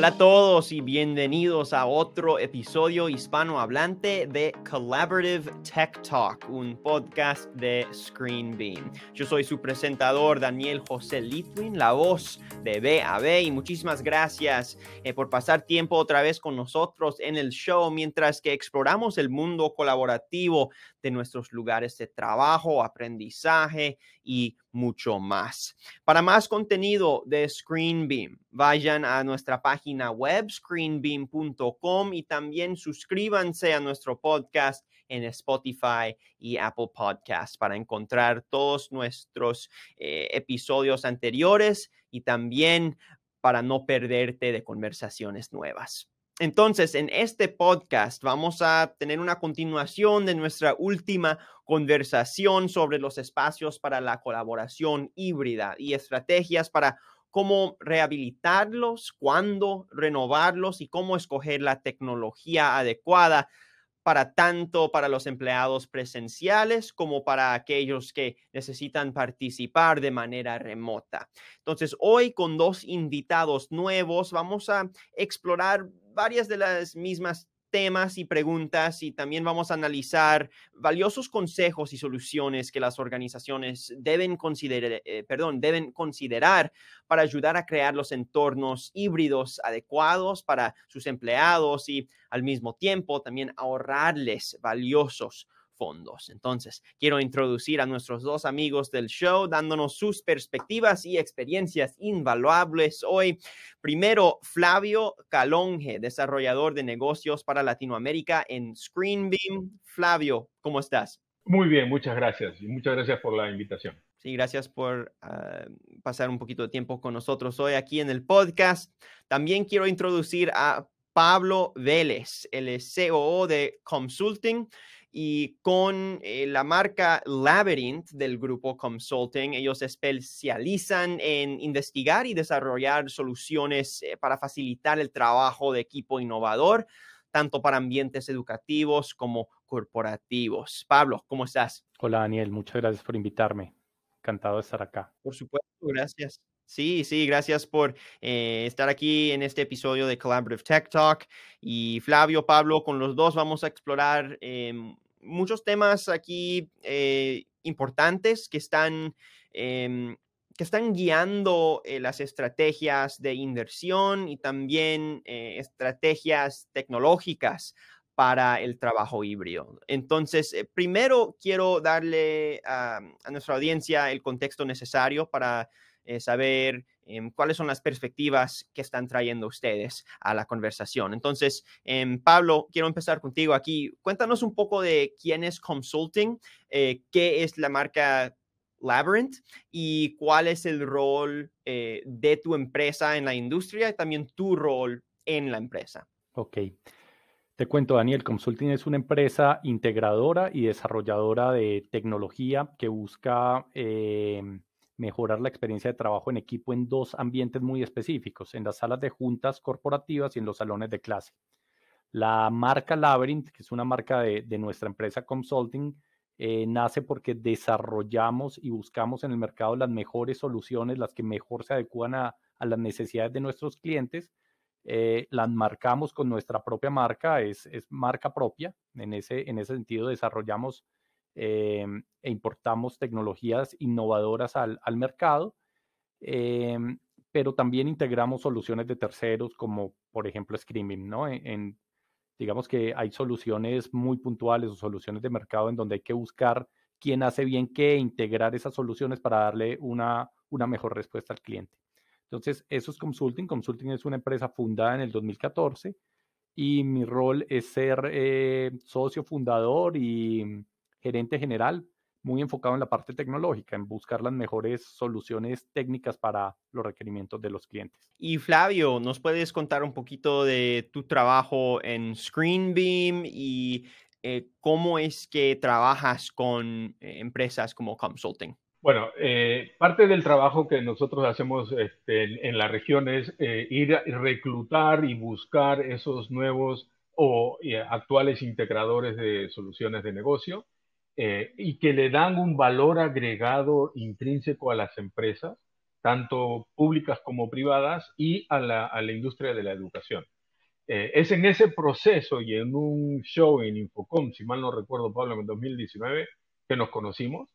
Hola a todos y bienvenidos a otro episodio hispanohablante de Collaborative Tech Talk, un podcast de Screenbeam. Yo soy su presentador Daniel José Litwin, la voz de BAB y muchísimas gracias eh, por pasar tiempo otra vez con nosotros en el show mientras que exploramos el mundo colaborativo de nuestros lugares de trabajo, aprendizaje y mucho más. Para más contenido de Screenbeam, vayan a nuestra página web screenbeam.com y también suscríbanse a nuestro podcast en Spotify y Apple Podcasts para encontrar todos nuestros eh, episodios anteriores y también para no perderte de conversaciones nuevas. Entonces, en este podcast vamos a tener una continuación de nuestra última conversación sobre los espacios para la colaboración híbrida y estrategias para cómo rehabilitarlos, cuándo renovarlos y cómo escoger la tecnología adecuada para tanto para los empleados presenciales como para aquellos que necesitan participar de manera remota. Entonces, hoy con dos invitados nuevos vamos a explorar varias de las mismas temas y preguntas y también vamos a analizar valiosos consejos y soluciones que las organizaciones deben considerar, eh, perdón, deben considerar para ayudar a crear los entornos híbridos adecuados para sus empleados y al mismo tiempo también ahorrarles valiosos fondos. Entonces, quiero introducir a nuestros dos amigos del show dándonos sus perspectivas y experiencias invaluables hoy. Primero, Flavio Calonge, desarrollador de negocios para Latinoamérica en Screenbeam. Flavio, ¿cómo estás? Muy bien, muchas gracias y muchas gracias por la invitación. Sí, gracias por ah, pasar un poquito de tiempo con nosotros hoy aquí en el podcast. También quiero introducir a Pablo Vélez, el COO de Consulting y con eh, la marca Labyrinth del grupo Consulting, ellos especializan en investigar y desarrollar soluciones eh, para facilitar el trabajo de equipo innovador, tanto para ambientes educativos como corporativos. Pablo, ¿cómo estás? Hola Daniel, muchas gracias por invitarme. Encantado de estar acá. Por supuesto, gracias. Sí, sí, gracias por eh, estar aquí en este episodio de Collaborative Tech Talk. Y Flavio, Pablo, con los dos vamos a explorar em, muchos temas aquí eh, importantes que están, em, que están guiando eh, las estrategias de inversión y también estrategias tecnológicas para el trabajo híbrido. Entonces, primero quiero darle a nuestra audiencia el contexto necesario para eh, saber em, cuáles son las perspectivas que están trayendo ustedes a la conversación. Entonces, em, Pablo, quiero empezar contigo aquí. Cuéntanos un poco de quién es Consulting, eh, qué es la marca Labyrinth y cuál es el rol eh, de tu empresa en la industria y también tu rol en la empresa. Ok. Te cuento, Daniel, Consulting es una empresa integradora y desarrolladora de tecnología que busca em, mejorar la experiencia de trabajo en equipo en dos ambientes muy específicos, en las salas de juntas corporativas y en los salones de clase. La marca Labyrinth, que es una marca de, nuestra empresa Consulting, eh, nace porque desarrollamos y buscamos en el mercado las mejores soluciones, las que mejor se adecuan a, las necesidades de nuestros clientes. Eh, las marcamos con nuestra propia marca, es, es marca propia. En ese, en ese sentido, desarrollamos Em, e importamos tecnologías innovadoras al, mercado, em, pero también integramos soluciones de terceros como por ejemplo Screaming, ¿no? En, digamos que hay soluciones muy puntuales o soluciones de mercado en donde hay que buscar quién hace bien qué, integrar esas soluciones para darle una, una mejor respuesta al cliente. Entonces, eso es Consulting. Consulting es una empresa fundada en el 2014 y mi rol es ser eh, socio fundador y gerente general, muy enfocado en la parte tecnológica, en buscar las mejores soluciones técnicas para los requerimientos de los clientes. Y Flavio, ¿nos puedes contar un poquito de tu trabajo en Screenbeam y eh, cómo es que trabajas con eh, empresas como Consulting? Bueno, eh, parte del trabajo que nosotros hacemos este, en, la región es ir a reclutar y buscar esos nuevos o actuales integradores de soluciones de negocio eh, y que le dan un valor agregado intrínseco a las empresas tanto públicas como privadas, y a la, industria de la educación. Eh, es en ese proceso y en un show en Infocom, si mal no recuerdo, Pablo, en 2019, que nos conocimos.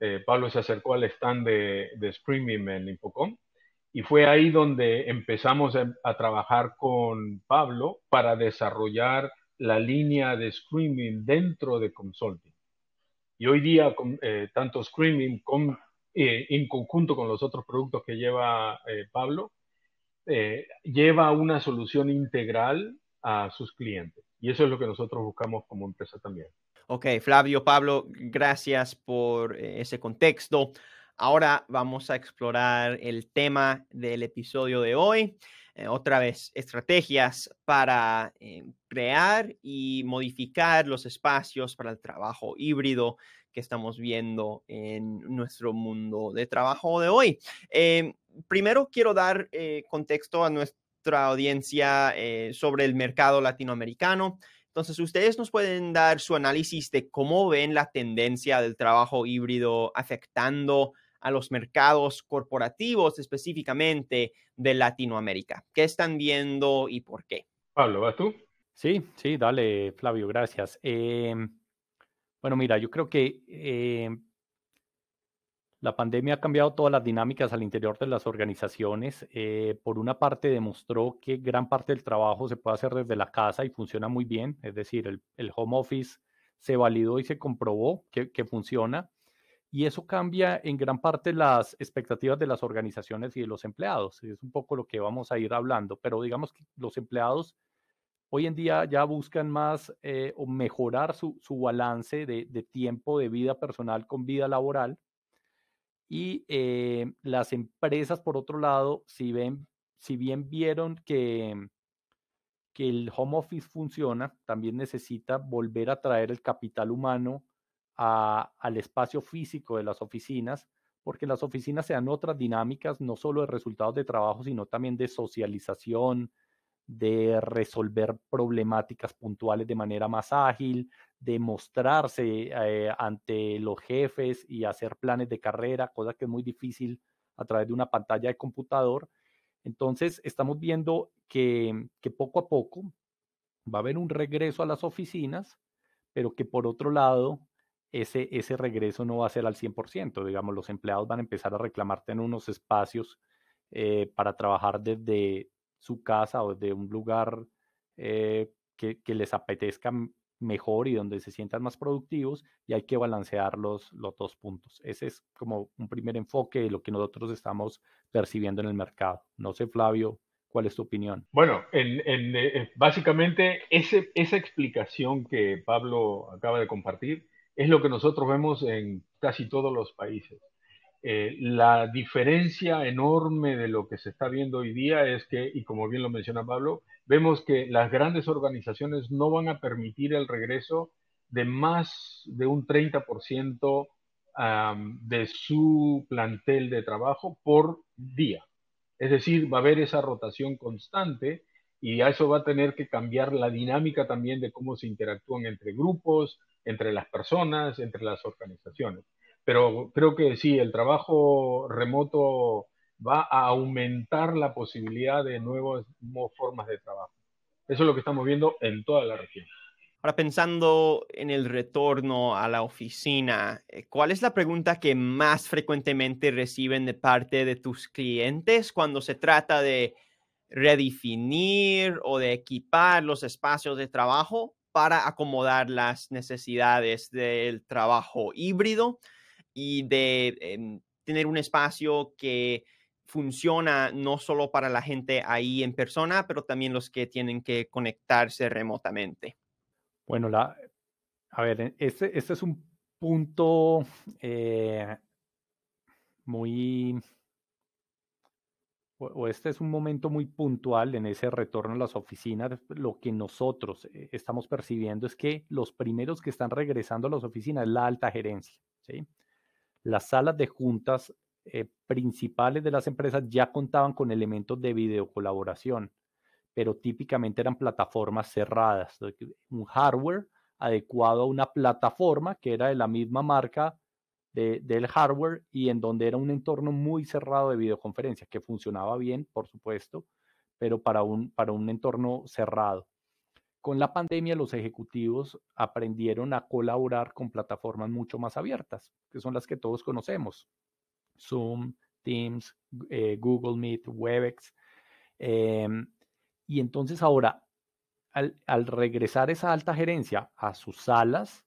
Eh, Pablo se acercó al stand de, de Screaming en Infocom y fue ahí donde empezamos a, trabajar con Pablo para desarrollar la línea de Screaming dentro de Consulting. Y hoy día, eh, tanto Screaming con, eh, en conjunto con los otros productos que lleva eh, Pablo, lleva una solución integral a sus clientes. Y eso es lo que nosotros buscamos como empresa también. Ok, Flavio, Pablo, gracias por ese contexto. Ahora vamos a explorar el tema del episodio de hoy. Eh, otra vez, estrategias para eh, crear y modificar los espacios para el trabajo híbrido que estamos viendo en nuestro mundo de trabajo de hoy. Em, primero quiero dar eh, contexto a nuestra audiencia sobre el mercado latinoamericano. Entonces, ustedes nos pueden dar su análisis de cómo ven la tendencia del trabajo híbrido afectando a los mercados corporativos específicamente de Latinoamérica. ¿Qué están viendo y por qué? Pablo, ¿vas tú? Sí, sí, dale, Flavio, gracias. Em, bueno, mira, yo creo que em, la pandemia ha cambiado todas las dinámicas al interior de las organizaciones. Eh, por una parte, demostró que gran parte del trabajo se puede hacer desde la casa y funciona muy bien. Es decir, el, home office se validó y se comprobó que, que funciona. Y eso cambia en gran parte las expectativas de las organizaciones y de los empleados. Es un poco lo que vamos a ir hablando, pero digamos que los empleados hoy en día ya buscan más eh, o mejorar su, balance de, tiempo de vida personal con vida laboral. Y eh, las empresas, por otro lado, si, ven, si bien vieron que, que el home office funciona, también necesita volver a traer el capital humano al espacio físico de las oficinas, porque las oficinas se dan otras dinámicas, no solo de resultados de trabajo, sino también de socialización, de resolver problemáticas puntuales de manera más ágil, de mostrarse eh, ante los jefes y hacer planes de carrera, cosa que es muy difícil a través de una pantalla de computador. Entonces, estamos viendo que, que poco a poco va a haber un regreso a las oficinas, pero que por otro lado ese, ese regreso no va a ser al 100%. Digamos, los empleados van a empezar a reclamarte en unos espacios eh, para trabajar desde su casa o desde un lugar eh, que, que, les apetezca mejor y donde se sientan más productivos y hay que balancear los, los dos puntos. Ese es como un primer enfoque de lo que nosotros estamos percibiendo en el mercado. No sé, Flavio, ¿cuál es tu opinión? Bueno, en, en, eh, básicamente ese, esa explicación que Pablo acaba de compartir es lo que nosotros vemos en casi todos los países. Eh, la diferencia enorme de lo que se está viendo hoy día es que, y como bien lo menciona Pablo, vemos que las grandes organizaciones no van a permitir el regreso de más de un 30% de su plantel de trabajo por día. Es decir, va a haber esa rotación constante y a eso va a tener que cambiar la dinámica también de cómo se interactúan entre grupos, entre las personas, entre las organizaciones. Pero creo que sí, el trabajo remoto va a aumentar la posibilidad de nuevas, formas de trabajo. Eso es lo que estamos viendo en toda la región. Ahora pensando en el retorno a la oficina, eh, ¿cuál es la pregunta que más frecuentemente reciben de parte de tus clientes cuando se trata de redefinir o de equipar los espacios de trabajo para acomodar las necesidades del trabajo híbrido y de em, tener un espacio que funciona no solo para la gente ahí en persona, pero también los que tienen que conectarse remotamente. Bueno, la, a ver, este, es un punto eh, muy o este es un momento muy puntual en ese retorno a las oficinas, lo que nosotros eh, estamos percibiendo es que los primeros que están regresando a las oficinas es la alta gerencia. ¿sí? Las salas de juntas eh, principales de las empresas ya contaban con elementos de videocolaboración, pero típicamente eran plataformas cerradas, un hardware adecuado a una plataforma que era de la misma marca del hardware y en donde era un entorno muy cerrado de videoconferencia, que funcionaba bien, por supuesto, pero para un, para un entorno cerrado. Con la pandemia, los ejecutivos aprendieron a colaborar con plataformas mucho más abiertas, que son las que todos conocemos. Zoom, Teams, eh, Google Meet, Webex. Em, y entonces ahora, al, regresar esa alta gerencia a sus salas,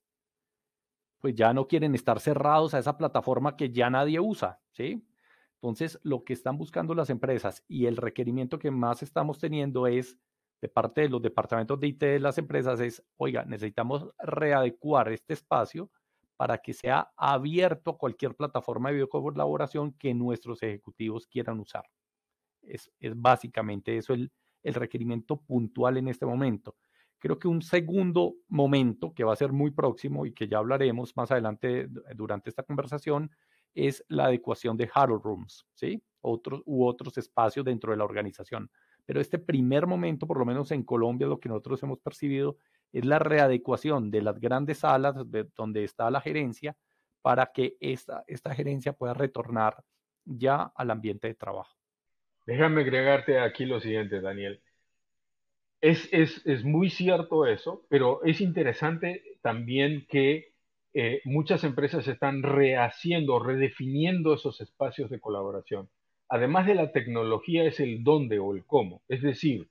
pues ya no quieren estar cerrados a esa plataforma que ya nadie usa, ¿sí? Entonces, lo que están buscando las empresas y el requerimiento que más estamos teniendo es de parte de los departamentos de IT de las empresas es, oiga, necesitamos readecuar este espacio para que sea abierto a cualquier plataforma de videocolaboración que nuestros ejecutivos quieran usar. Es, básicamente eso el, el requerimiento puntual en este momento. Creo que un segundo momento que va a ser muy próximo y que ya hablaremos más adelante durante esta conversación es la adecuación de huddle rooms, ¿sí? Otros u otros espacios dentro de la organización. Pero este primer momento, por lo menos en Colombia, lo que nosotros hemos percibido es la readecuación de las grandes salas donde está la gerencia para que esta, esta gerencia pueda retornar ya al ambiente de trabajo. Déjame agregarte aquí lo siguiente, Daniel. Es, es, muy cierto eso, pero es interesante también que eh, muchas empresas están rehaciendo, redefiniendo esos espacios de colaboración. Además de la tecnología es el dónde o el cómo. Es decir,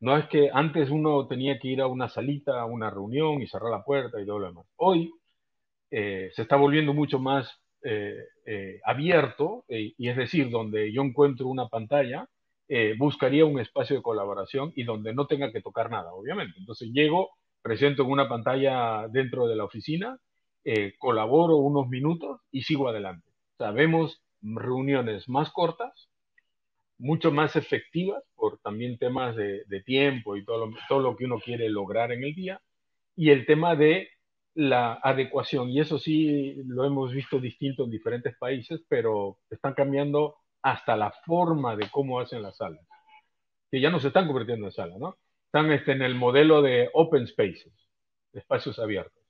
no es que antes uno tenía que ir a una salita, a una reunión y cerrar la puerta y todo lo demás. Hoy eh, se está volviendo mucho más eh, abierto, y es decir, donde yo encuentro una pantalla, eh, buscaría un espacio de colaboración y donde no tenga que tocar nada, obviamente. Entonces llego, presento en una pantalla dentro de la oficina, eh, colaboro unos minutos y sigo adelante. Vemos reuniones más cortas, mucho más efectivas por también temas de, tiempo y todo lo que uno quiere lograr en el día, y el tema de la adecuación, y eso sí lo hemos visto distinto en diferentes países, pero están cambiando hasta la forma de cómo hacen las salas, que ya no se están convirtiendo en salas, ¿no? Están este, en el modelo de open spaces, espacios abiertos.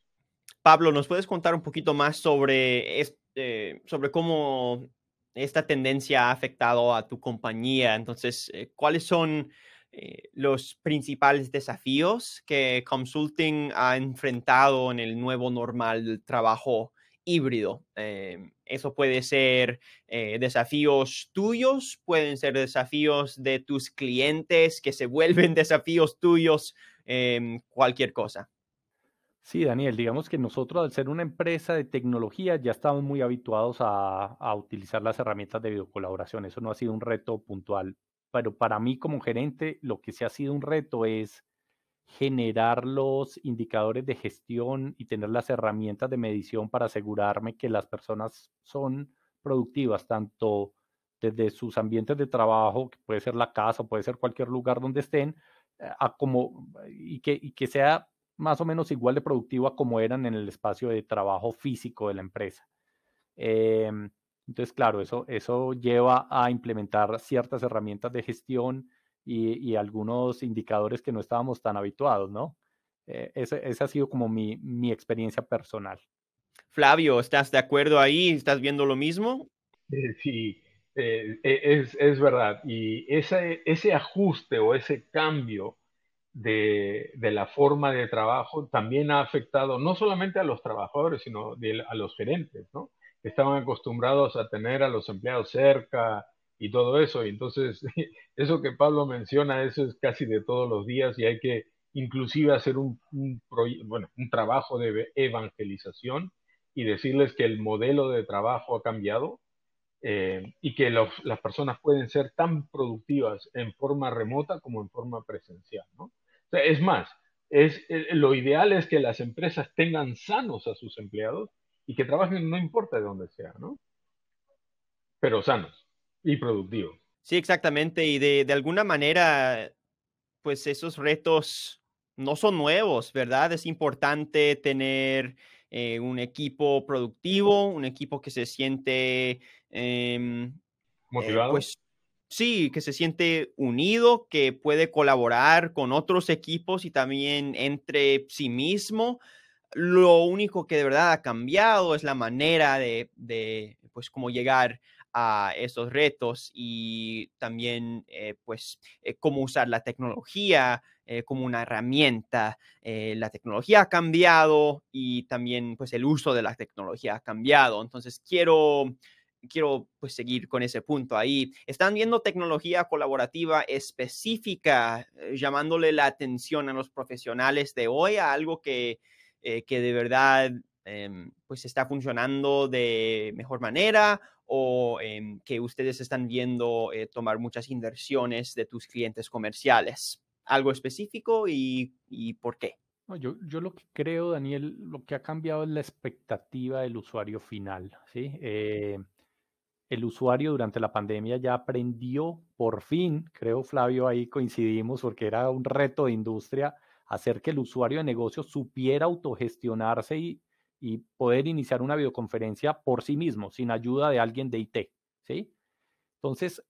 Pablo, ¿nos puedes contar un poquito más sobre, este, sobre cómo esta tendencia ha afectado a tu compañía? Entonces, eh, ¿cuáles son eh, los principales desafíos que Consulting ha enfrentado en el nuevo normal del trabajo híbrido. Em, eso puede ser eh, desafíos tuyos, pueden ser desafíos de tus clientes que se vuelven desafíos tuyos, em, cualquier cosa. Sí, Daniel, digamos que nosotros al ser una empresa de tecnología ya estamos muy habituados a, a utilizar las herramientas de videocolaboración. Eso no ha sido un reto puntual, pero para mí como gerente lo que sí ha sido un reto es generar los indicadores de gestión y tener las herramientas de medición para asegurarme que las personas son productivas, tanto desde sus ambientes de trabajo, que puede ser la casa, puede ser cualquier lugar donde estén, eh, a como, y, que, y que sea más o menos igual de productiva como eran en el espacio de trabajo físico de la empresa. Em, entonces, claro, eso, eso lleva a implementar ciertas herramientas de gestión y, algunos indicadores que no estábamos tan habituados, ¿no? Eh, esa, ha sido como mi, mi experiencia personal. Flavio, ¿estás de acuerdo ahí? ¿Estás viendo lo mismo? Eh, sí, eh, es, es, verdad. Y ese, ese ajuste o ese cambio de, de, la forma de trabajo también ha afectado no solamente a los trabajadores, sino a los gerentes, ¿no? Estaban acostumbrados a tener a los empleados cerca, y todo eso. Y entonces, eso que Pablo menciona, eso es casi de todos los días y hay que inclusive hacer un, bueno, un trabajo de evangelización y decirles que el modelo de trabajo ha cambiado eh, y que las personas pueden ser tan productivas en forma remota como en forma presencial. ¿no? es más, es, eh, lo ideal es que las empresas tengan sanos a sus empleados y que trabajen no importa de dónde sea, ¿no? Pero sanos y productivo. Sí, exactamente. Y de, alguna manera, pues esos retos no son nuevos, ¿verdad? Es importante tener eh, un equipo productivo, un equipo que se siente... Em, eh, Motivado. pues sí, que se siente unido, que puede colaborar con otros equipos y también entre sí mismo. Lo único que de verdad ha cambiado es la manera de, pues, cómo llegar a esos retos y también, eh, pues, eh, cómo usar la tecnología eh, como una herramienta. la tecnología ha cambiado y también, pues, el uso de la tecnología ha cambiado. Entonces, quiero quiero pues seguir con ese punto ahí. Están viendo tecnología colaborativa específica, llamándole la atención a los profesionales de hoy a algo que, que de verdad em, pues está funcionando de mejor manera o em, que ustedes están viendo eh, tomar muchas inversiones de tus clientes comerciales? ¿Algo específico y, por qué? yo, yo, lo que creo, Daniel, lo que ha cambiado es la expectativa del usuario final. ¿sí? Eh, el usuario durante la pandemia ya aprendió, por fin, creo Flavio, ahí coincidimos, porque era un reto de industria, hacer que el usuario de negocio supiera autogestionarse y, y poder iniciar una videoconferencia por sí mismo, sin ayuda de alguien de IT, ¿sí? Entonces,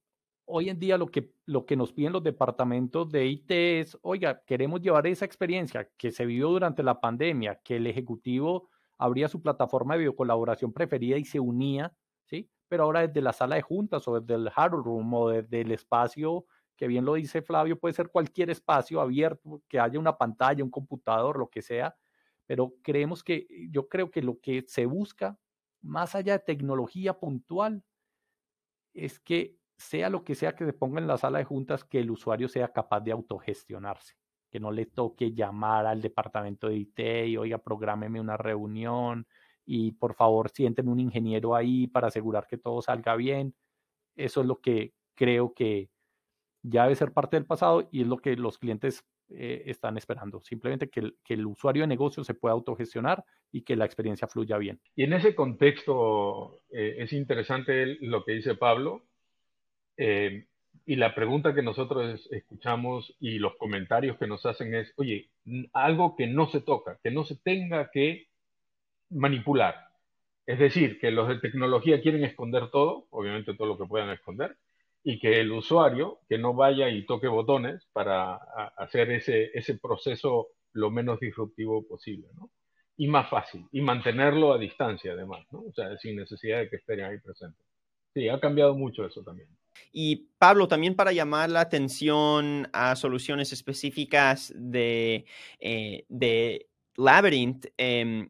hoy en día lo que, lo que nos piden los departamentos de IT es, oiga, queremos llevar esa experiencia que se vivió durante la pandemia, que el ejecutivo abría su plataforma de videocolaboración preferida y se unía, ¿sí? Pero ahora desde la sala de juntas o desde el hard room o desde el espacio, que bien lo dice Flavio, puede ser cualquier espacio abierto, que haya una pantalla, un computador, lo que sea, pero creemos que, yo creo que lo que se busca, más allá de tecnología puntual, es que sea lo que sea que se ponga en la sala de juntas, que el usuario sea capaz de autogestionarse, que no le toque llamar al departamento de IT y, oiga, prográmeme una reunión y por favor siénteme un ingeniero ahí para asegurar que todo salga bien. Eso es lo que creo que ya debe ser parte del pasado y es lo que los clientes eh, están esperando. Simplemente que el, que el, usuario de negocio se pueda autogestionar y que la experiencia fluya bien. Y en ese contexto eh, es interesante lo que dice Pablo. Eh, y la pregunta que nosotros escuchamos y los comentarios que nos hacen es, oye, algo que no se toca, que no se tenga que manipular. Es decir, que los de tecnología quieren esconder todo, obviamente todo lo que puedan esconder, y que el usuario que no vaya y toque botones para hacer ese, ese proceso lo menos disruptivo posible, ¿no? Y más fácil, y mantenerlo a distancia además, ¿no? O sea, sin necesidad de que estén ahí presentes. Sí, ha cambiado mucho eso también. Y Pablo, también para llamar la atención a soluciones específicas de, eh, de Labyrinth, em,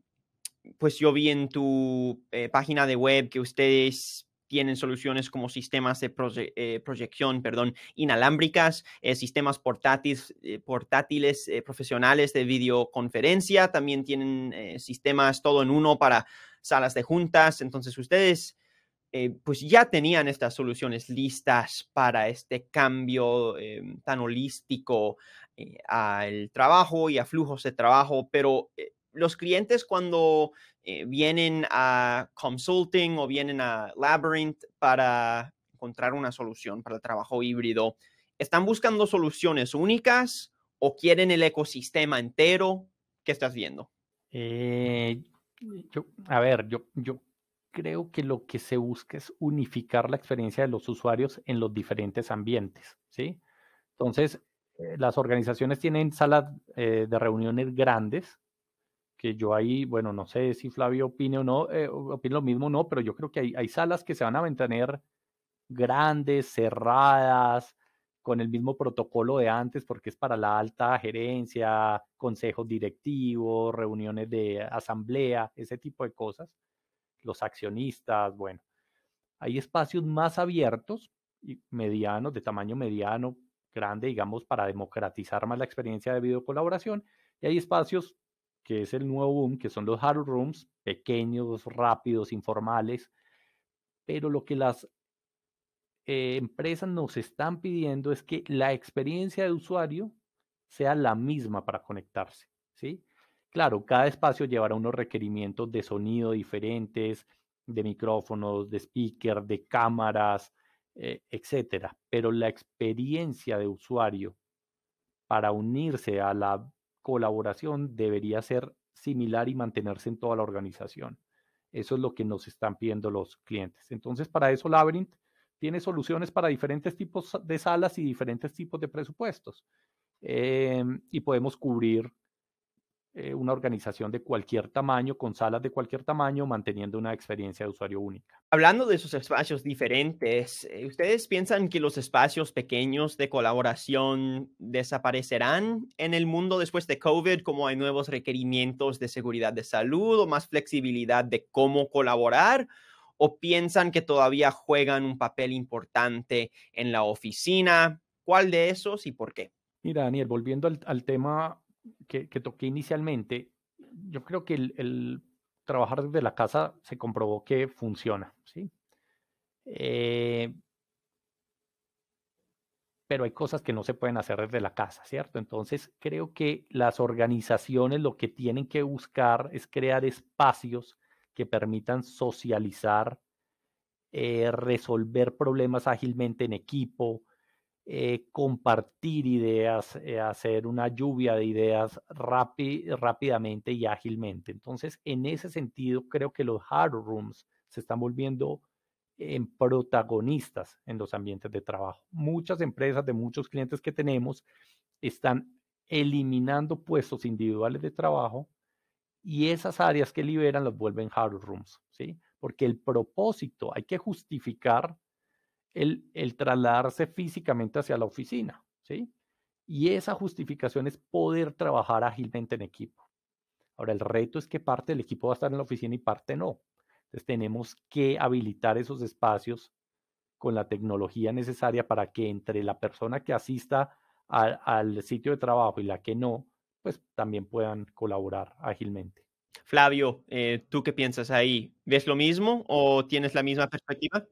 pues yo vi en tu eh, página de web que ustedes tienen soluciones como sistemas de eh, proyección perdón, inalámbricas, eh, sistemas portátiles, eh, profesionales de videoconferencia, también tienen sistemas todo en uno para salas de juntas. Entonces, ustedes pues ya tenían estas soluciones listas para este cambio tan holístico al trabajo y a flujos de trabajo, pero los clientes cuando eh, vienen a consulting o vienen a Labyrinth para encontrar una solución para el trabajo híbrido, ¿están buscando soluciones únicas o quieren el ecosistema entero? ¿Qué estás viendo? Eh, a ver, yo, yo creo que lo que se busca es unificar la experiencia de los usuarios en los diferentes ambientes, ¿sí? Entonces, eh, las organizaciones tienen salas de reuniones grandes, que yo ahí, bueno, no sé si Flavio opine o no, eh, opine lo mismo o no, pero yo creo que hay, hay salas que se van a mantener grandes, cerradas, con el mismo protocolo de antes, porque es para la alta gerencia, consejos directivos, reuniones de asamblea, ese tipo de cosas. Los accionistas, bueno. Hay espacios más abiertos y medianos, de tamaño mediano, grande, digamos, para democratizar más la experiencia de videocolaboración. Y hay espacios que es el nuevo boom, que son los huddle rooms, pequeños, rápidos, informales, pero lo que las eh, empresas nos están pidiendo es que la experiencia de usuario sea la misma para conectarse, ¿sí? Claro, cada espacio llevará unos requerimientos de sonido diferentes, de micrófonos, de speaker, de cámaras, eh, etcétera, pero la experiencia de usuario para unirse a la colaboración debería ser similar y mantenerse en toda la organización. Eso es lo que nos están pidiendo los clientes. Entonces, para eso Labyrinth tiene soluciones para diferentes tipos de salas y diferentes tipos de presupuestos. Em, y podemos cubrir eh, una organización de cualquier tamaño, con salas de cualquier tamaño, manteniendo una experiencia de usuario única. Hablando de esos espacios diferentes, eh, ¿ustedes piensan que los espacios pequeños de colaboración desaparecerán en el mundo después de COVID, como hay nuevos requerimientos de seguridad de salud o más flexibilidad de cómo colaborar? ¿O piensan que todavía juegan un papel importante en la oficina? ¿Cuál de esos y por qué? Mira, Daniel, volviendo al tema que, toqué inicialmente, yo creo que el, trabajar desde la casa se comprobó que funciona, ¿sí? Eh, pero hay cosas que no se pueden hacer desde la casa, ¿cierto? Entonces, creo que las organizaciones lo que tienen que buscar es crear espacios que permitan socializar, eh, resolver problemas ágilmente en equipo, eh, compartir ideas, eh, hacer una lluvia de ideas rápidamente y ágilmente. Entonces, en ese sentido, creo que los hard rooms se están volviendo en protagonistas en los ambientes de trabajo. Muchas empresas de muchos clientes que tenemos están eliminando puestos individuales de trabajo y esas áreas que liberan los vuelven hard rooms, ¿sí? Porque el propósito hay que justificar el, trasladarse físicamente hacia la oficina, ¿sí? Y esa justificación es poder trabajar ágilmente en equipo. Ahora, el reto es que parte del equipo va a estar en la oficina y parte no. Entonces, tenemos que habilitar esos espacios con la tecnología necesaria para que entre la persona que asista al sitio de trabajo y la que no, pues también puedan colaborar ágilmente. Flavio, eh, ¿tú qué piensas ahí? ¿Ves lo mismo o tienes la misma perspectiva?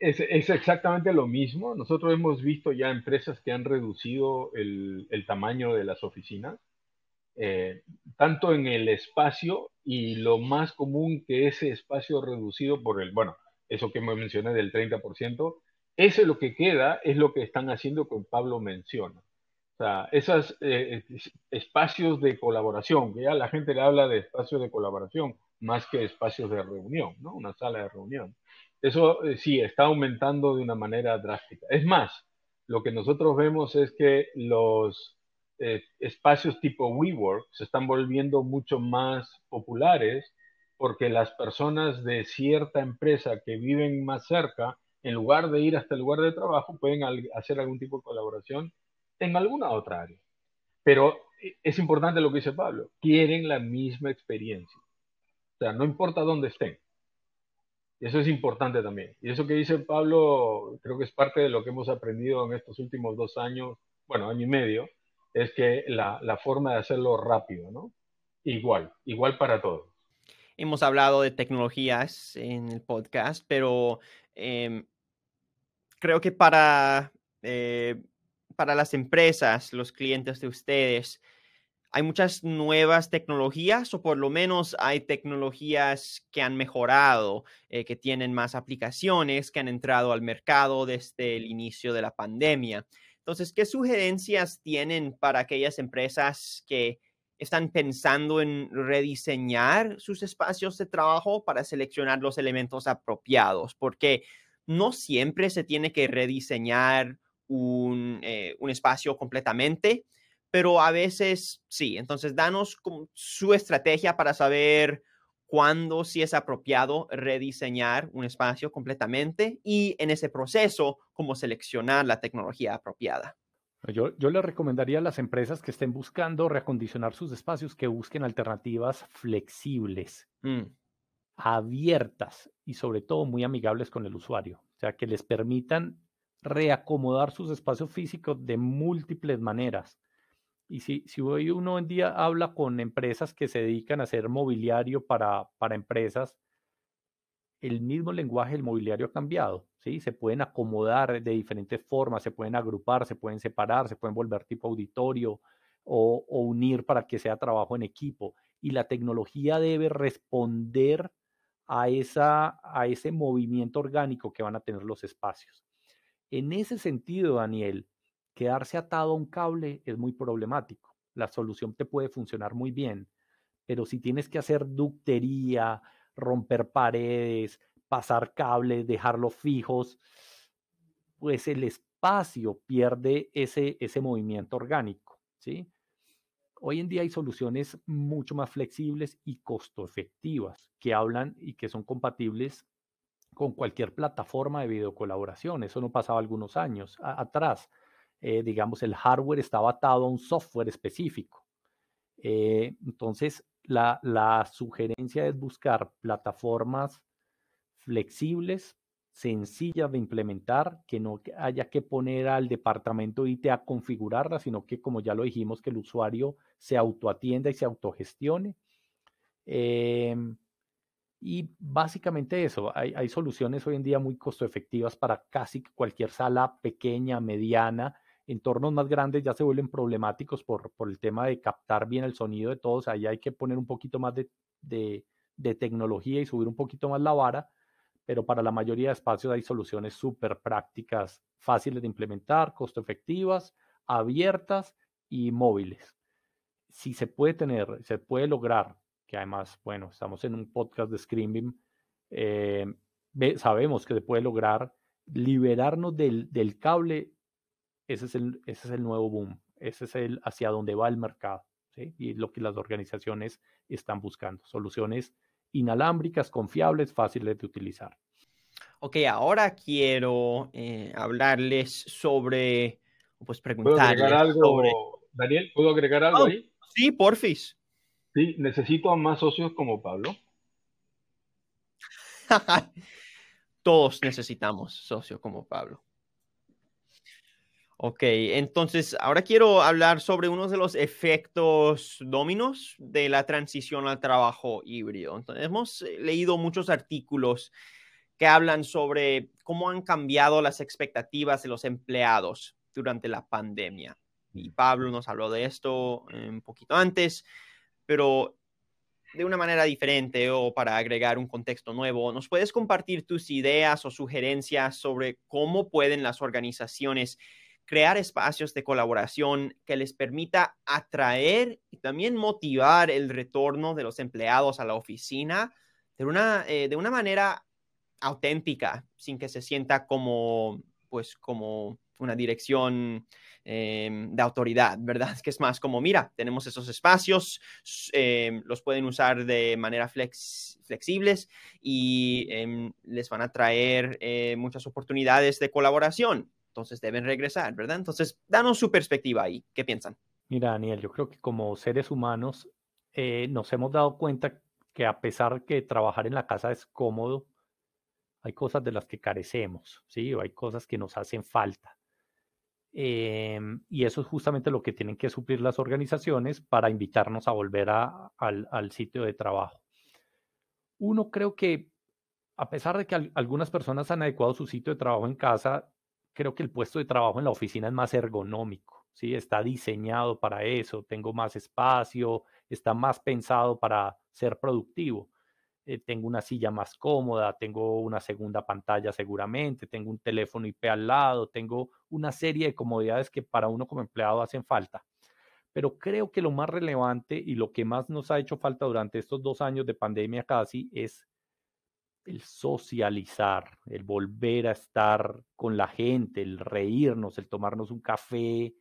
Es, exactamente lo mismo. Nosotros hemos visto ya empresas que han reducido el, tamaño de las oficinas, eh, tanto en el espacio y lo más común que ese espacio reducido por el, bueno, eso que me mencioné del 30%, ese lo que queda es lo que están haciendo que Pablo menciona. O sea, esos eh, espacios de colaboración, que ya la gente le habla de espacios de colaboración más que espacios de reunión, ¿no? Una sala de reunión. Eso eh, sí, está aumentando de una manera drástica. Es más, lo que nosotros vemos es que los eh, espacios tipo WeWork se están volviendo mucho más populares porque las personas de cierta empresa que viven más cerca, en lugar de ir hasta el lugar de trabajo, pueden hacer algún tipo de colaboración en alguna otra área. Pero eh, es importante lo que dice Pablo, quieren la misma experiencia. O sea, no importa dónde estén. Eso es importante también. Y eso que dice Pablo, creo que es parte de lo que hemos aprendido en estos últimos dos años, bueno, año y medio, es que la, forma de hacerlo rápido, ¿no? Igual, igual para todos. Hemos hablado de tecnologías en el podcast, pero em, creo que para, eh, para las empresas, los clientes de ustedes, hay muchas nuevas tecnologías o por lo menos hay tecnologías que han mejorado, eh, que tienen más aplicaciones, que han entrado al mercado desde el inicio de la pandemia. Entonces, ¿qué sugerencias tienen para aquellas empresas que están pensando en rediseñar sus espacios de trabajo para seleccionar los elementos apropiados? Porque no siempre se tiene que rediseñar un, eh, un espacio completamente pero a veces sí. Entonces, danos su estrategia para saber cuándo sí es apropiado rediseñar un espacio completamente y en ese proceso, cómo seleccionar la tecnología apropiada. Yo, yo le recomendaría a las empresas que estén buscando reacondicionar sus espacios que busquen alternativas flexibles, mm. abiertas y sobre todo muy amigables con el usuario. O sea, que les permitan reacomodar sus espacios físicos de múltiples maneras y si, si hoy uno en día habla con empresas que se dedican a hacer mobiliario para, para empresas, el mismo lenguaje del mobiliario ha cambiado, ¿sí? Se pueden acomodar de diferentes formas, se pueden agrupar, se pueden separar, se pueden volver tipo auditorio o, o unir para que sea trabajo en equipo. Y la tecnología debe responder a, esa, a ese movimiento orgánico que van a tener los espacios. En ese sentido, Daniel, quedarse atado a un cable es muy problemático. La solución te puede funcionar muy bien, pero si tienes que hacer ductería, romper paredes, pasar cables, dejarlos fijos, pues el espacio pierde ese, ese movimiento orgánico, ¿sí? Hoy en día hay soluciones mucho más flexibles y costo efectivas que hablan y que son compatibles con cualquier plataforma de videocolaboración. Eso no pasaba algunos años atrás. Eh, digamos, el hardware estaba atado a un software específico. Eh, entonces, la, la sugerencia es buscar plataformas flexibles, sencillas de implementar, que no haya que poner al departamento IT a configurarla, sino que, como ya lo dijimos, que el usuario se autoatienda y se autogestione. Em, y básicamente eso, hay, soluciones hoy en día muy costo efectivas para casi cualquier sala pequeña, mediana. Entornos más grandes ya se vuelven problemáticos por, por el tema de captar bien el sonido de todos. Ahí hay que poner un poquito más de, de tecnología y subir un poquito más la vara. Pero para la mayoría de espacios hay soluciones súper prácticas, fáciles de implementar, costo efectivas, abiertas y móviles. Si se puede tener, se puede lograr que además, bueno, estamos en un podcast de Screaming, eh, sabemos que se puede lograr liberarnos del, del cable, ese es, el, ese es el nuevo boom, ese es el hacia donde va el mercado, ¿sí? y lo que las organizaciones están buscando, soluciones inalámbricas, confiables, fáciles de utilizar. Ok, ahora quiero eh, hablarles sobre, pues preguntarles ¿Puedo agregar algo, Daniel? ¿Puedo agregar algo oh, ahí? Sí, porfis. Sí, necesito a más socios como Pablo. Todos necesitamos socios como Pablo. Ok, entonces ahora quiero hablar sobre uno de los efectos dominos de la transición al trabajo híbrido. Entonces, hemos eh, leído muchos artículos que hablan sobre cómo han cambiado las expectativas de los empleados durante la pandemia. Y Pablo nos habló de esto eh, un poquito antes, pero de una manera diferente o para agregar un contexto nuevo, ¿nos puedes compartir tus ideas o sugerencias sobre cómo pueden las organizaciones crear espacios de colaboración que les permita atraer y también motivar el retorno de los empleados a la oficina de una, eh, de una manera auténtica, sin que se sienta como, pues, como una dirección Em, de autoridad, ¿verdad? Que es más como, mira, tenemos esos espacios, em, los pueden usar de manera flexibles y em, les van a traer eh, muchas oportunidades de colaboración. Entonces deben regresar, ¿verdad? Entonces, danos su perspectiva ahí. ¿Qué piensan? Mira, Daniel, yo creo que como seres humanos eh, nos hemos dado cuenta que a pesar que trabajar en la casa es cómodo, hay cosas de las que carecemos, ¿sí? O hay cosas que nos hacen falta. Em, y eso es justamente lo que tienen que suplir las organizaciones para invitarnos a volver al, sitio de trabajo. Uno creo que, a pesar de que algunas personas han adecuado su sitio de trabajo en casa, creo que el puesto de trabajo en la oficina es más ergonómico, ¿sí? Está diseñado para eso, tengo más espacio, está más pensado para ser productivo. Eh, tengo una silla más cómoda, tengo una segunda pantalla seguramente, tengo un teléfono IP al lado, tengo una serie de comodidades que para uno como empleado hacen falta. Pero creo que lo más relevante y lo que más nos ha hecho falta durante estos dos años de pandemia casi es el socializar, el volver a estar con la gente, el reírnos, el tomarnos un café,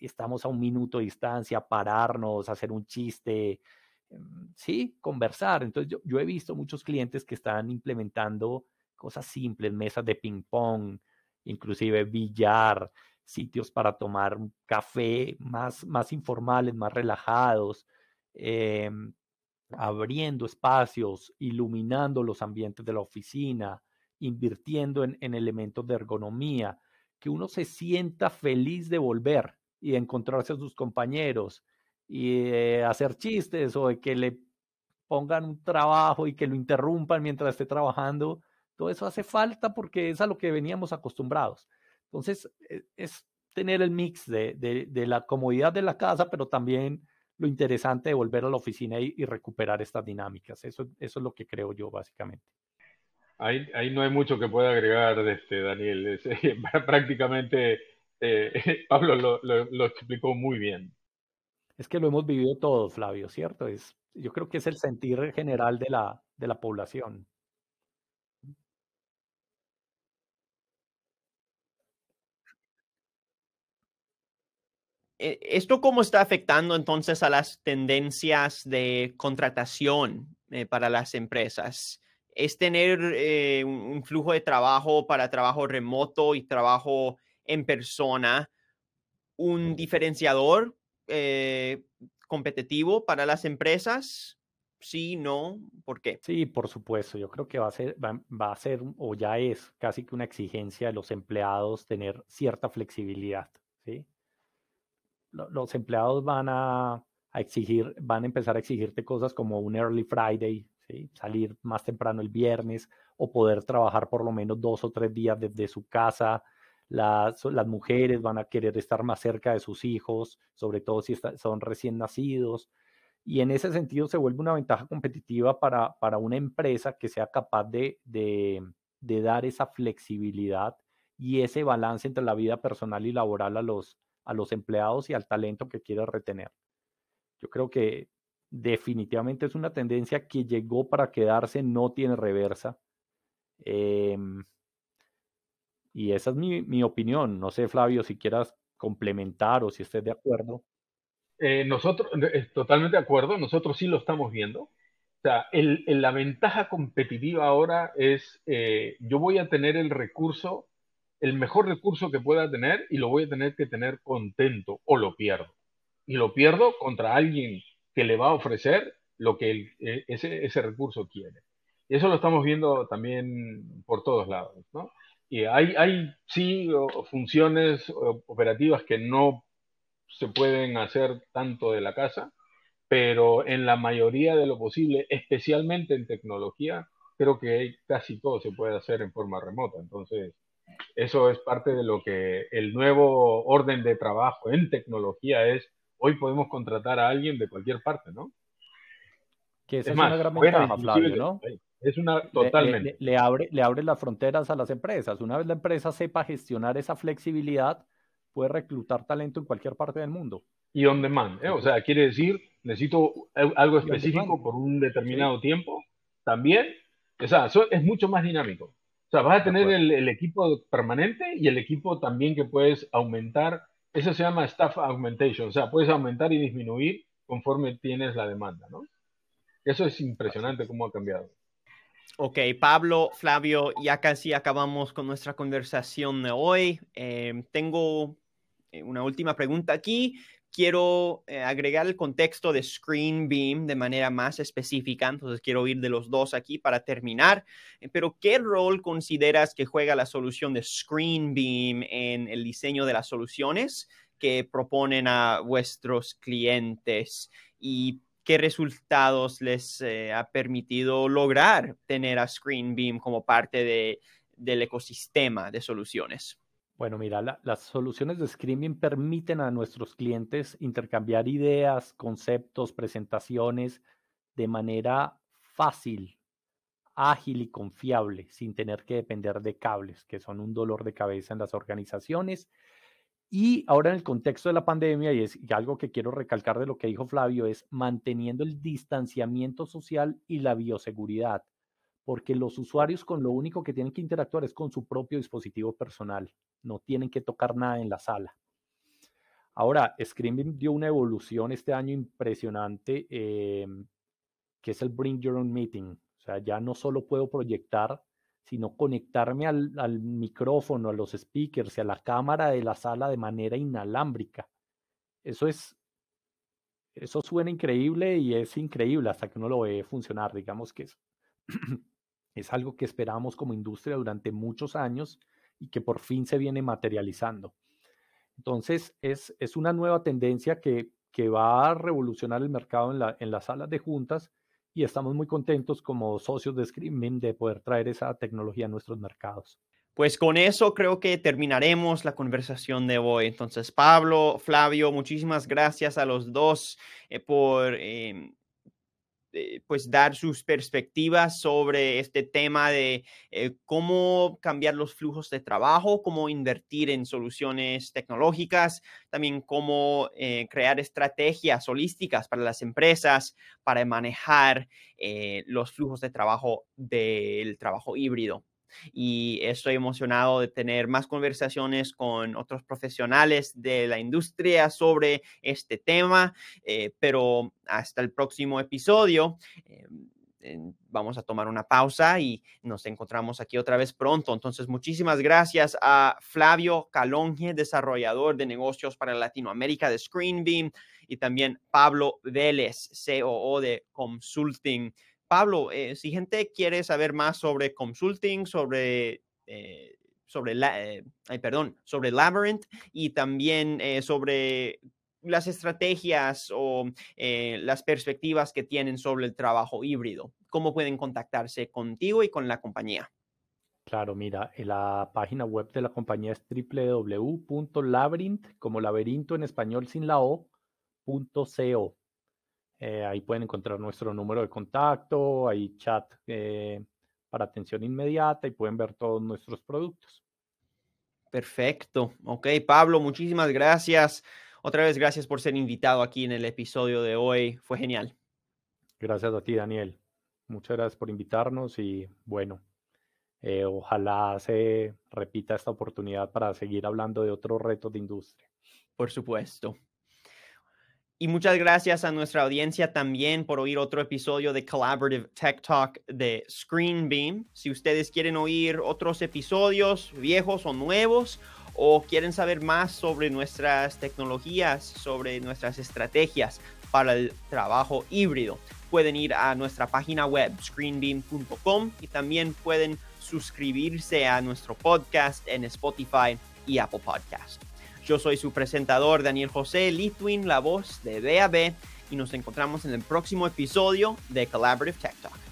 estamos a un minuto de distancia, pararnos, hacer un chiste, Em, sí, conversar. Entonces yo, he visto muchos clientes que están implementando cosas simples, mesas de ping pong, inclusive billar, sitios para tomar café más, más informales, más relajados, em, abriendo espacios, iluminando los ambientes de la oficina, invirtiendo en, en elementos de ergonomía, que uno se sienta feliz de volver y encontrarse a sus compañeros, y eh, hacer chistes o de que le pongan un trabajo y que lo interrumpan mientras esté trabajando, todo eso hace falta porque es a lo que veníamos acostumbrados. Entonces, e, es tener el mix de, de, la comodidad de la casa, pero también lo interesante de volver a la oficina y, recuperar estas dinámicas. Eso, eso es lo que creo yo, básicamente. Ahí, ahí no hay mucho que pueda agregar, este, Daniel. prácticamente eh, Pablo lo, lo explicó muy bien. Es que lo hemos vivido todos, Flavio, ¿cierto? Es, yo creo que es el sentir general de la, de la población. ¿Esto cómo está afectando entonces a las tendencias de contratación eh, para las empresas? ¿Es tener eh, un flujo de trabajo para trabajo remoto y trabajo en persona un diferenciador competitivo para las empresas? Sí, no, ¿por qué? Sí, por supuesto. Yo creo que va a ser, va a ser o ya es casi que una exigencia de los empleados tener cierta flexibilidad, ¿sí? Los empleados van a, exigir, van a empezar a exigirte cosas como un early Friday, salir más temprano el viernes o poder trabajar por lo menos dos o tres días desde su casa. Las, las mujeres van a querer estar más cerca de sus hijos, sobre todo si son recién nacidos. Y en ese sentido se vuelve una ventaja competitiva para, para una empresa que sea capaz de, de, de dar esa flexibilidad y ese balance entre la vida personal y laboral a los, a los empleados y al talento que quiere retener. Yo creo que definitivamente es una tendencia que llegó para quedarse, no tiene reversa. Em, y esa es mi, opinión. No sé, Flavio, si quieras complementar o si estés de acuerdo. Eh, nosotros, totalmente de acuerdo, nosotros sí lo estamos viendo. O sea, la ventaja competitiva ahora es, eh, yo voy a tener el recurso el mejor recurso que pueda tener y lo voy a tener que tener contento o lo pierdo. Y lo pierdo contra alguien que le va a ofrecer lo que e, ese, ese recurso quiere. Y eso lo estamos viendo también por todos lados, ¿no? Y hay, hay sí funciones operativas que no se pueden hacer tanto de la casa, pero en la mayoría de lo posible, especialmente en tecnología, creo que casi todo se puede hacer en forma remota. Entonces, eso es parte de lo que el nuevo orden de trabajo en tecnología es. Hoy podemos contratar a alguien de cualquier parte, ¿no? Que es, una gran ventaja, Flavio, ¿no? Es una totalmente. Le, abre, le abre las fronteras a las empresas. Una vez la empresa sepa gestionar esa flexibilidad, puede reclutar talento en cualquier parte del mundo. Y on demand, ¿eh? o sea, quiere decir, necesito algo específico por un determinado tiempo, también, o sea, es mucho más dinámico. O sea, vas a tener el, equipo permanente y el equipo también que puedes aumentar. Eso se llama staff augmentation. O sea, puedes aumentar y disminuir conforme tienes la demanda, ¿no? Eso es impresionante cómo ha cambiado. Ok, Pablo, Flavio, ya casi acabamos con nuestra conversación de hoy. Eh, tengo eh, una última pregunta aquí quiero eh, agregar el contexto de Screen Beam de manera más específica, entonces quiero ir de los dos aquí para terminar, eh, pero ¿qué rol consideras que juega la solución de Screen Beam en el diseño de las soluciones que proponen a vuestros clientes y qué resultados les eh, ha permitido lograr tener a Screen Beam como parte del ecosistema de soluciones? Bueno, mira, las soluciones de Screaming permiten a nuestros clientes intercambiar ideas, conceptos, presentaciones de manera fácil, ágil y confiable, sin tener que depender de cables, que son un dolor de cabeza en las organizaciones. Y ahora en el contexto de la pandemia, y es algo que quiero recalcar de lo que dijo Flavio, es manteniendo el distanciamiento social y la bioseguridad porque los usuarios con lo único que tienen que interactuar es con su propio dispositivo personal, no tienen que tocar nada en la sala. Ahora, Screaming dio una evolución este año impresionante, em, que es el Bring Your Own Meeting. O sea, ya no solo puedo proyectar, sino conectarme al, micrófono, a los speakers y a la cámara de la sala de manera inalámbrica. Eso es, eso suena increíble y es increíble hasta que uno lo ve funcionar. Digamos que es es algo que esperamos como industria durante muchos años y que por fin se viene materializando. Entonces, es, es una nueva tendencia que, que, va a revolucionar el mercado en, la, en las salas de juntas y estamos muy contentos como socios de Screaming de poder traer esa tecnología a nuestros mercados. Pues con eso creo que terminaremos la conversación de hoy. Entonces, Pablo, Flavio, muchísimas gracias a los dos eh, por em, eh, pues dar sus perspectivas sobre este tema de eh, cómo cambiar los flujos de trabajo, cómo invertir en soluciones tecnológicas, también cómo eh, crear estrategias holísticas para las empresas para manejar los flujos de trabajo del trabajo híbrido. Y estoy emocionado de tener más conversaciones con otros profesionales de la industria sobre este tema, eh, pero hasta el próximo episodio. Eh, vamos a tomar una pausa y nos encontramos aquí otra vez pronto. Entonces, muchísimas gracias a Flavio Calonge, desarrollador de negocios para Latinoamérica de ScreenBeam, y también Pablo Vélez, COO de Consulting. Pablo, eh, si gente quiere saber más sobre consulting, sobre eh, sobre, la, eh, perdón, sobre Labyrinth y también sobre las estrategias o las perspectivas que tienen sobre el trabajo híbrido. ¿Cómo pueden contactarse contigo y con la compañía? Claro, mira, la página web de la compañía es www.labyrinth, como laberinto en español sin la O, .co. Eh, ahí pueden encontrar nuestro número de contacto, hay chat eh, para atención inmediata y pueden ver todos nuestros productos. Perfecto. Ok, Pablo, muchísimas gracias. Otra vez, gracias por ser invitado aquí en el episodio de hoy. Fue genial. Gracias a ti, Daniel. Muchas gracias por invitarnos y bueno, eh, ojalá se repita esta oportunidad para seguir hablando de otros retos de industria. Por supuesto. Y muchas gracias a nuestra audiencia también por oír otro episodio de Collaborative Tech Talk de ScreenBeam. Si ustedes quieren oír otros episodios viejos o nuevos, o quieren saber más sobre nuestras tecnologías, sobre nuestras estrategias para el trabajo híbrido, pueden ir a nuestra página web screenbeam.com y también pueden suscribirse a nuestro podcast en Spotify y Apple Podcast. Yo soy su presentador Daniel José Litwin, la voz de BAB, y nos encontramos en el próximo episodio de Collaborative Tech Talk.